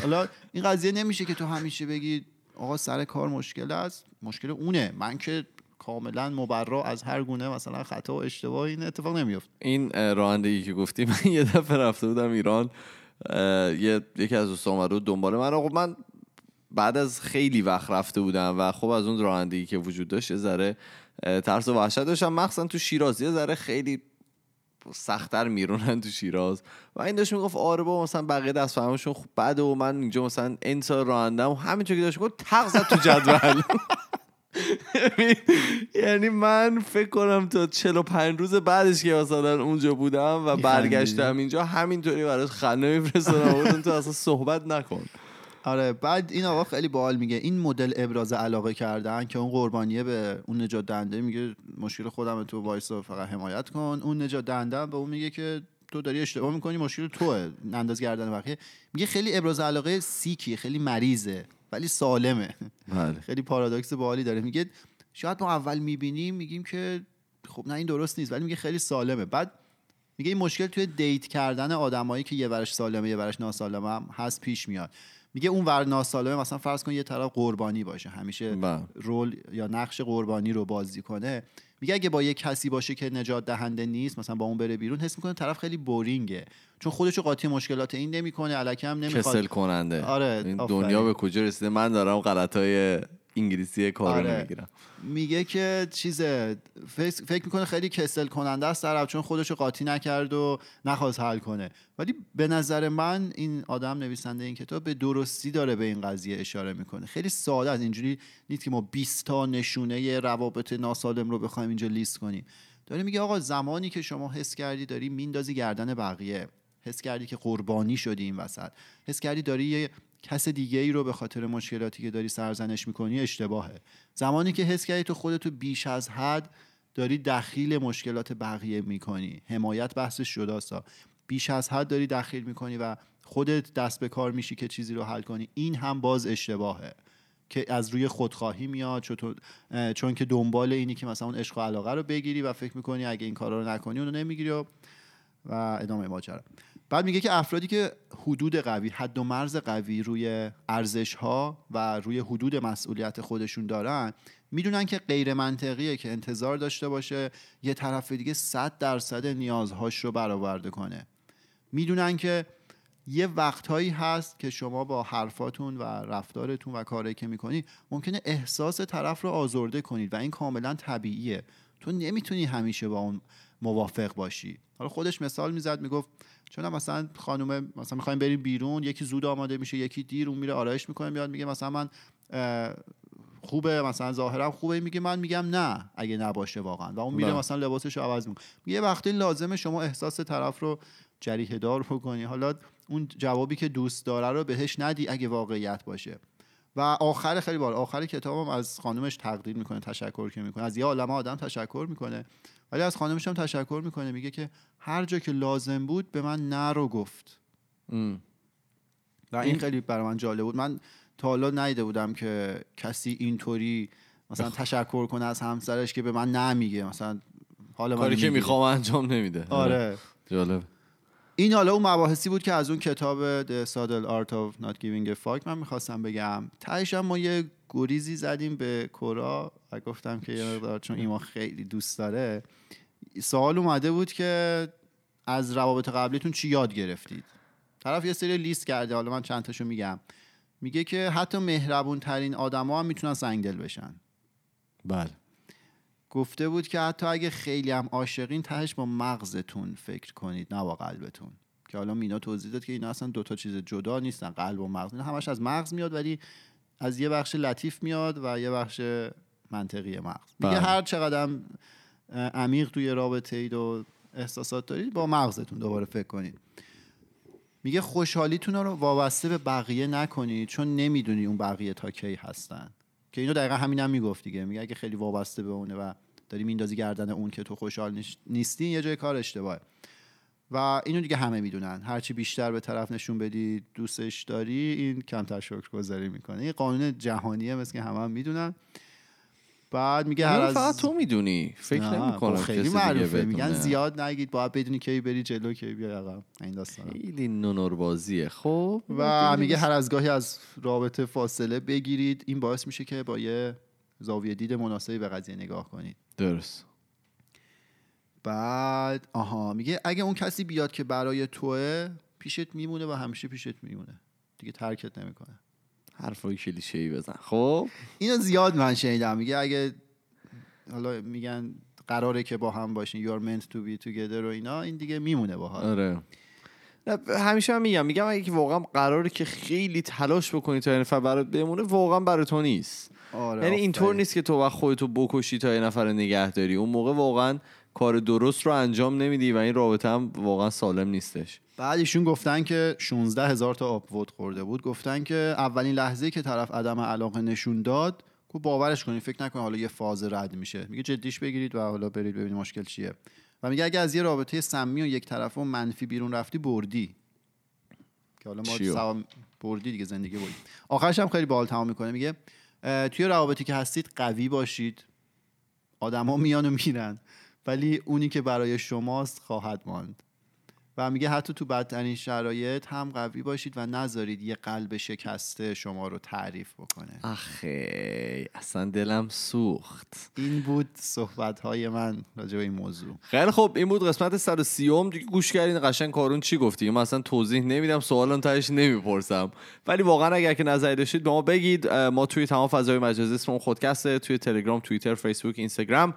حالا این قضیه نمیشه که تو همیشه بگی آقا سر کار مشکل است. مشکل اونه. من که کاملا مبرا از هر گونه مثلا خطا و اشتباه این اتفاق نمیفته این رانندگی که گفتی من یه دفعه رفته بودم ایران. یه یکی از دوستان اومده بود دنبال من. آقا من بعد از خیلی وقت رفته بودم و خب از اون رانندگی که وجود داشت یه ذره ترس و وحشت داشتم. مخصوصا تو شیراز یه ذره خیلی سختتر میرونن تو شیراز. و این داشت می‌گفت آره با مثلا بقیه دست فهمشون خوب بده و من اینجا مثلا این سال رانندم و همینطور که داشت می‌گفت تق زد تو جدول. یعنی من فکر کنم تا 45 روز بعدش که مثلا اونجا بودم و برگشتم اینجا همینطوری براش خنده میفرستادم. تو اصلا صحبت نکن. آره بعد این آقا خیلی باحال میگه. این مدل ابراز علاقه کردن که اون قربانیه به اون نجات دهنده میگه مشکل خودم تو وایسا فقط حمایت کن. اون نجات دهنده هم به اون میگه که تو داری اشتباه می‌کنی مشکل توه. انداز گردن بقیه. میگه خیلی ابراز علاقه سیکی خیلی مریضه ولی سالمه. بله. خیلی پارادوکس باحالی داره. میگه شاید ما اول می‌بینیم میگیم که خب نه این درست نیست ولی میگه خیلی سالمه. بعد میگه این مشکل توی دیت کردن آدمایی که یه ورش سالمه یه ورش ناسالمه هم هست پیش میاد. میگه اون ور ناسالمه مثلا فرض کن یه طرف قربانی باشه همیشه بله. رول یا نقش قربانی رو بازی کنه میگه اگه با یه کسی باشه که نجات دهنده نیست مثلا با اون بره بیرون حس می‌کنه طرف خیلی بورینگه چون خودشو قاطی مشکلات این نمی‌کنه الکی هم نمی‌خواد کسل کننده آره،. دنیا به کجا رسیده من دارم غلط های انگلیسی کارو آره. نمی‌گیرم. میگه که چیز فکر می‌کنه خیلی کسل کننده است طرف چون خودشو قاطی نکرد و نخواست حل کنه. ولی به نظر من این آدم نویسنده این کتاب به درستی داره به این قضیه اشاره می‌کنه. خیلی ساده از اینجوری نیست که ما 20 تا نشونه روابط ناسالم رو بخوایم اینجا لیست کنیم. داره میگه آقا زمانی که شما حس کردی داری میندازی گردن بقیه. حس کردی که قربانی شدی این وسط. حس کردی داری یه کس دیگه ای رو به خاطر مشکلاتی که داری سرزنش می‌کنی اشتباهه. زمانی که حس کردی تو خودتو بیش از حد داری دخیل مشکلات بقیه می‌کنی. حمایت بحثش جداستا بیش از حد داری دخیل می‌کنی و خودت دست به کار میشی که چیزی رو حل کنی. این هم باز اشتباهه که از روی خودخواهی میاد چون, چون که دنبال اینی که مثلا اون عشق و علاقه رو بگیری و فکر می‌کنی اگه این کارا رو نکنی اونو نمی‌گیری و و ادامه ماجرا. بعد میگه که افرادی که حدود قوی حد و مرز قوی روی ارزش ها و روی حدود مسئولیت خودشون دارن می‌دونن که غیر منطقیه که انتظار داشته باشه یه طرف دیگه 100 درصد نیازهاش رو برآورده کنه. می‌دونن که یه وقتهایی هست که شما با حرفاتون و رفتارتون و کاری که می‌کنی ممکنه احساس طرف رو آزرده کنید و این کاملا طبیعیه. تو نمی‌تونی همیشه با اون موافق باشی. حالا خودش مثال می‌زد می‌گفت چون مثلا خانم مثلا می‌خوایم بریم بیرون یکی زود آماده میشه یکی دیر اون میره آرایش می‌کنه میاد میگه مثلا من خوبه مثلا ظاهرم خوبه میگه من میگم نه اگه نباشه واقعا. و اون میره بله. مثلا لباسش رو عوض می‌کنه. یه وقتی لازمه شما احساس طرف رو جریحه دار بکنی. حالا اون جوابی که دوست داره رو بهش ندی اگه واقعیت باشه. و آخر خیلی بار آخر کتابم از خانومش تقدیر می‌کنه تشکر که می‌کنه. از یه عالم آدم تشکر می‌کنه. ولی از خانومش هم تشکر می‌کنه. میگه که هر جا که لازم بود به من نه رو گفت. ام. و این خیلی برای من جالب بود. من تا حالا ندیده بودم که کسی اینطوری مثلا تشکر کنه از همسرش که به من نمیگه مثلا حالا کاری که می‌خوام انجام نمیده. آره. جالب. این حالا اون مباحثی بود که از اون کتاب The Subtle Art of Not Giving a Fuck من می‌خواستم بگم. تهش ما یه گریزی زدیم به کورا و گفتم که یه مقدار چون ایما خیلی دوست داره. سوال اومده بود که از روابط قبلیتون چی یاد گرفتید؟ طرف یه سری لیست کرده حالا من چند تاشو میگم. میگه که حتی مهربون ترین آدما هم می‌تونن سنگدل بشن. بله. گفته بود که حتی اگه خیلی هم عاشقین تهش با مغزتون فکر کنید نه با قلبتون. که حالا مینا توضیح داد که اینا اصلا دوتا چیز جدا نیستن قلب و مغز. اینا همش از مغز میاد ولی از یه بخش لطیف میاد و یه بخش منطقی مغز. میگه بله. هر چقدر عمیق توی رابطه اید و احساسات دارید با مغزتون دوباره فکر کنید. میگه خوشحالیتون رو وابسته به بقیه نکنید چون نمی‌دونی اون بقیه تا کی هستن. که اینو دقیقا همین هم می‌گفت دیگه. میگه اگه خیلی وابسته به اونه و داری میندازی گردن اون که تو خوشحال نیستی یه جای کار اشتباهه. و اینو دیگه همه می‌دونن. هرچی بیشتر به طرف نشون بدی دوستش داری این کمتر شکرگذاری می‌کنه. این قانون جهانیه مثل که همه هم می‌دونن. بعد میگه هر اینو از فقط تو می‌دونی. فکر نه، نمی کنم خب خیلی معروفه. میگن. زیاد نگید باید بدونی کی بری جلو کی بیای عقب. این داستانا. خیلی نونور بازیه خب و میگه هر از گاهی از رابطه فاصله بگیرید. این باعث میشه که با یه زاویه دید مناسبی به قضیه نگاه کنید. درست. بعد آها میگه اگه اون کسی بیاد که برای توه پیشت میمونه و همیشه پیشت میمونه. دیگه ترکت نمی‌کنه. حرفای کلیشه ای بزن. خب؟ اینو زیاد من شنیدم. میگه اگه حالا میگن قراره که با هم باشین are meant to be together و اینا این دیگه میمونه باهات آره. نه، همیشه هم میگم. میگم اگه واقعا قراره که خیلی تلاش بکنی تا یه نفر برات بمونه واقعا برای تو نیست. آره یعنی اینطور. نیست که تو وقت خودتو بکشی تا یه نفر نگه داری. اون موقع واقعا کار درست رو انجام نمیدی و این رابطه هم واقعا سالم نیستش. بعد ایشون گفتن که 16 هزار تا آپوت خورده بود. گفتن که اولین لحظه که طرف عدم علاقه نشون داد کو باورش کنید فکر نکنید حالا یه فاز رد میشه. میگه جدیش بگیرید و حالا برید ببینید مشکل چیه. و میگه اگه از یه رابطه سمی و یک طرفه و منفی بیرون رفتی بردی. که حالا ما؟ سوام بردی دیگه زندگی بردی. آخرش هم خیلی باحال تمام می‌کنه. میگه توی روابطی که هستید قوی باشید. آدما میان و میرن. ولی اونی که برای شماست خواهد ماند. و میگه حتی تو بدترین شرایط هم قوی باشید و نذارید یه قلب شکسته شما رو تعریف بکنه. آخه اصلا دلم سوخت. این بود صحبت های من راجع به این موضوع. خیلی خب این بود قسمت 130 ام دیگه گوش کردین قشنگ کارون چی گفتی؟ من اصلا توضیح نمیدم سوالم تهش نمی‌پرسم. ولی واقعا اگر که نظری داشتید به ما بگید. ما توی تمام فضای مجازی اسممون خودکسته توی تلگرام توییتر فیسبوک اینستاگرام.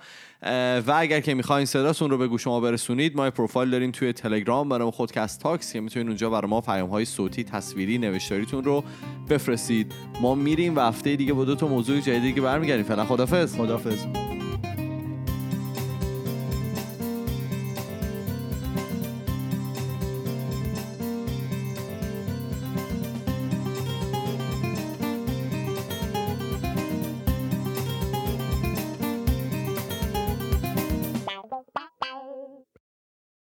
و اگر که می‌خواین صداتون رو به گوش ما برسونید ما پروفایل داریم توی تلگرام. برای خودکست تاکس که می‌تونید اونجا برای ما پیام های صوتی تصویری نوشتاریتون رو بفرستید. ما میریم و هفته دیگه با دو تا موضوع جدیدی که برمیگردیم. فعلا خدافظ خدافظ